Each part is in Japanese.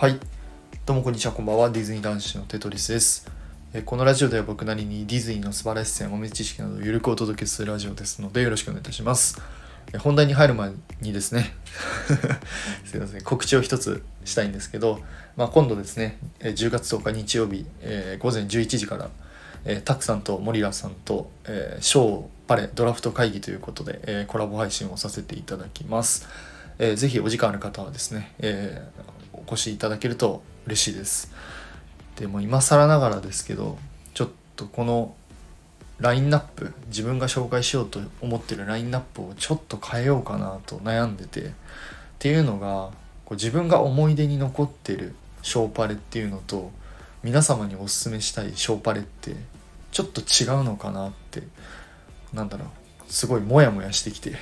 はい。どうもこんにちはこんばんは。ディズニー男子のテトリスです。えこのラジオでは僕なりにディズニーの素晴らしさや豆知識などをゆるくお届けするラジオですのでよろしくお願いいたします。え本題に入る前にですね。すいません。告知を一つしたいんですけど、まあ、今度ですね10月10日日曜日、えー、午前11時からえー、タクさんとモリラさんと、えー、ショーパレドラフト会議ということで、えー、コラボ配信をさせていただきます。えー、ぜひお時間ある方はですね、えー、越しいただけると嬉しいです。でも今更ながらですけど、ちょっとこのラインナップ、自分が紹介しようと思ってるラインナップをちょっと変えようかなと悩んでて、っていうのが、こう自分が思い出に残ってるショーパレっていうのと、皆様におすすめしたいショーパレってちょっと違うのかなってなんだろうすごいモヤモヤしてきて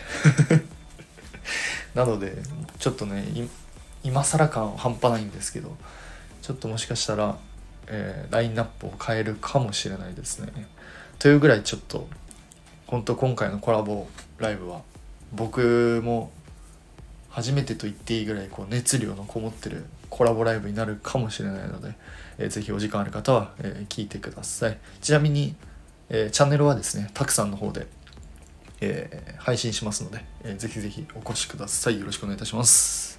なのでちょっとね今更感半端ないんですけどちょっともしかしたら、えー、ラインナップを変えるかもしれないですね。というぐらいちょっと本当今回のコラボライブは僕も初めてと言っていいぐらいこう熱量のこもってるコラボライブになるかもしれないので、えー、ぜひお時間ある方は、えー、聞いてください。ちなみに、えー、チャンネルはですねたくさんの方で、えー、配信しますので、えー、ぜひぜひお越しください。よろしくお願いいたします。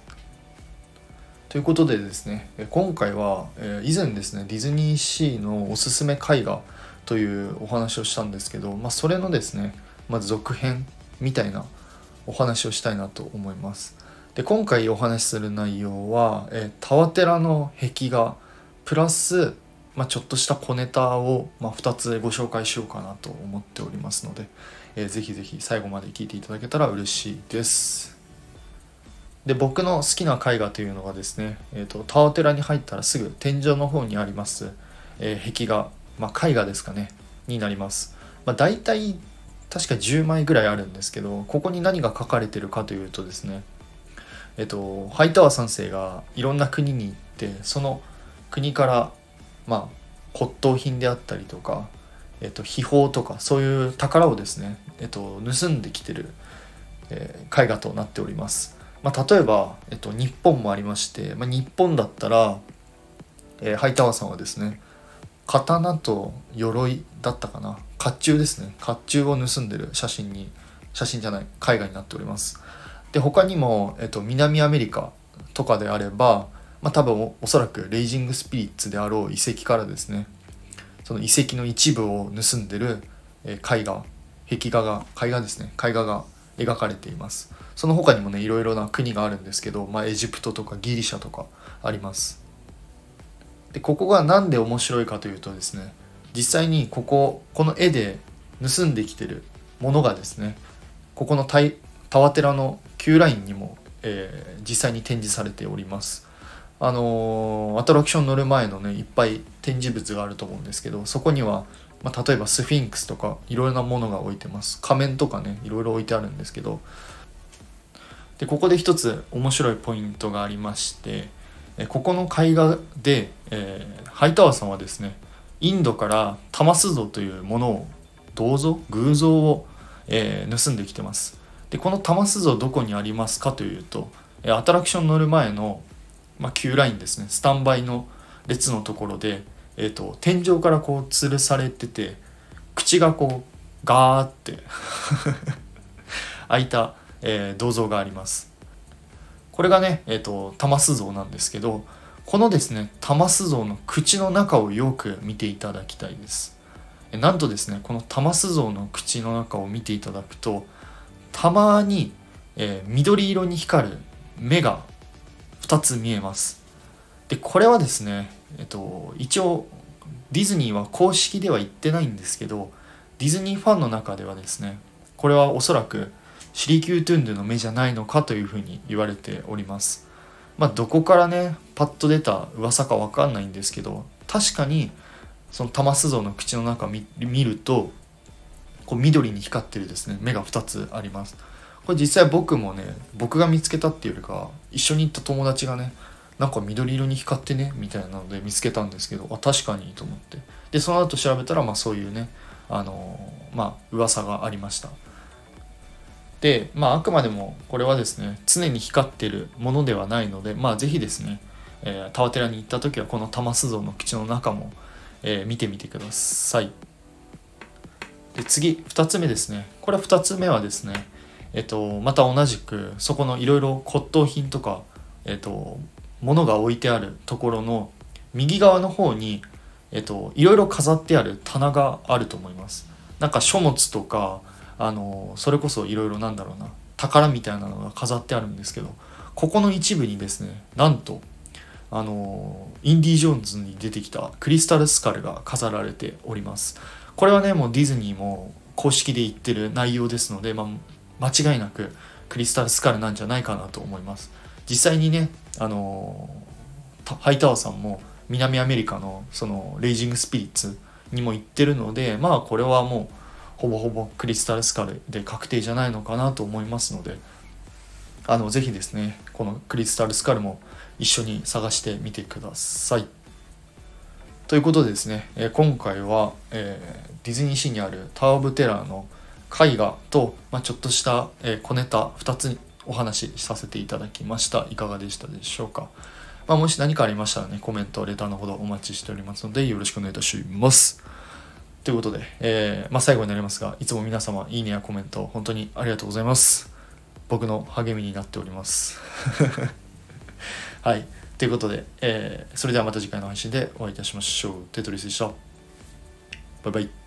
ということでですね今回は、以前ですねディズニーシーのおすすめ絵画というお話をしたんですけど、まあ、それのですねまず続編みたいなお話をしたいなと思います。で今回お話しする内容は、え、タワテラの壁画プラス、まあ、ちょっとした小ネタを、まあ、2つご紹介しようかなと思っておりますので、えー、ぜひぜひ最後まで聞いていただけたら嬉しいです。で僕の好きな絵画というのがですね、えーと、タワテラに入ったらすぐ天井の方にあります、えー、壁画、まあ、絵画ですかねになります、まあ、大体確か10枚ぐらいあるんですけどここに何が書かれてるかというとですねえっと、ハイタワー3世がいろんな国に行ってその国からまあ骨董品であったりとか、えっと、秘宝とかそういう宝をですね、えっと、盗んできてる、えー、絵画となっております。まあ、例えば、えっと、日本もありまして、まあ、日本だったら、えー、ハイタワーさんはですね刀と鎧だったかな。甲冑ですね。甲冑を盗んでる写真に写真じゃない絵画になっております。で他にも、えっと、南アメリカとかであれば、まあ、多分おそらくレイジングスピリッツであろう遺跡からですねその遺跡の一部を盗んでる、え絵画壁画が絵画ですね。絵画が描かれていますその他にもねいろいろな国があるんですけど、まあ、エジプトとかギリシャとかありますでここが何で面白いかというとですね実際にこここの絵で盗んできてるものがですねここのタワテラの Q ラインにも、えー、実際に展示されております。あのー、アトラクション乗る前のねいっぱい展示物があると思うんですけどそこには、まあ、例えばスフィンクスとかいろいろなものが置いてます。仮面とかねいろいろ置いてあるんですけど。でここで一つ面白いポイントがありましてここの絵画で、えー、ハイタワーさんはですねインドからタマス像というものを銅像偶像を、えー、盗んできてます。でこの玉須像どこにありますかというとアトラクション乗る前の、まあ、Q ラインですね。スタンバイの列のところで、えーと、天井からこう吊るされてて口がこうガーって開いた、えー、銅像がありますこれがね、えーと、玉須像なんですけどこのですね玉須像の口の中をよく見ていただきたいですなんとですねこの玉須像の口の中を見ていただくとたまに、えー、緑色に光る目が2つ見えます。でこれはですね、えっと、一応ディズニーは公式では言ってないんですけどディズニーファンの中ではですねこれはおそらくシリキュートゥンドゥの目じゃないのかというふうに言われております。まあどこからねパッと出た噂か分かんないんですけど確かにその玉須像の口の中見るとこう緑に光ってるですね目が2つありますこれ実際僕もね僕が見つけたっていうよりか一緒に行った友達がねなんか緑色に光ってねみたいなので見つけたんですけどあ確かにと思って。でその後調べたらまあそういうねあのまあ噂がありました。でまああくまでもこれはですね常に光ってるものではないのでまあ是非ですねえー、タワテラに行った時はこの玉須像の口の中も、えー、見てみてください。で次2つ目ですね。これ2つ目はですねえっとまた同じくそこのいろいろ骨董品とかえっと物が置いてあるところの右側の方にえっといろいろ飾ってある棚があると思います。なんか書物とかあのそれこそいろいろなんだろうな宝みたいなのが飾ってあるんですけどここの一部にですねなんとあのインディ・ジョーンズに出てきたクリスタルスカルが飾られております。これはねもうディズニーも公式で言ってる内容ですので、まあ、間違いなくクリスタルスカルなんじゃないかなと思います。実際にねあのハイタワーさんも南アメリカのそのレイジングスピリッツにも行ってるのでまあこれはもうほぼほぼクリスタルスカルで確定じゃないのかなと思いますのであのぜひですねこのクリスタルスカルも一緒に探してみてください。ということでですね、え今回は、えー、ディズニーシーにあるタワー・オブ・テラーの絵画と、まあ、ちょっとした、えー、小ネタ2つお話しさせていただきました。いかがでしたでしょうか、まあ、もし何かありましたらねコメントレターのほどお待ちしておりますのでよろしくお願いいたします。ということで、えー、まあ、最後になりますがいつも皆様いいねやコメント本当にありがとうございます。僕の励みになっております。はい。ということで、えー、それではまた次回の配信でお会いいたしましょう。テトリスでした。バイバイ。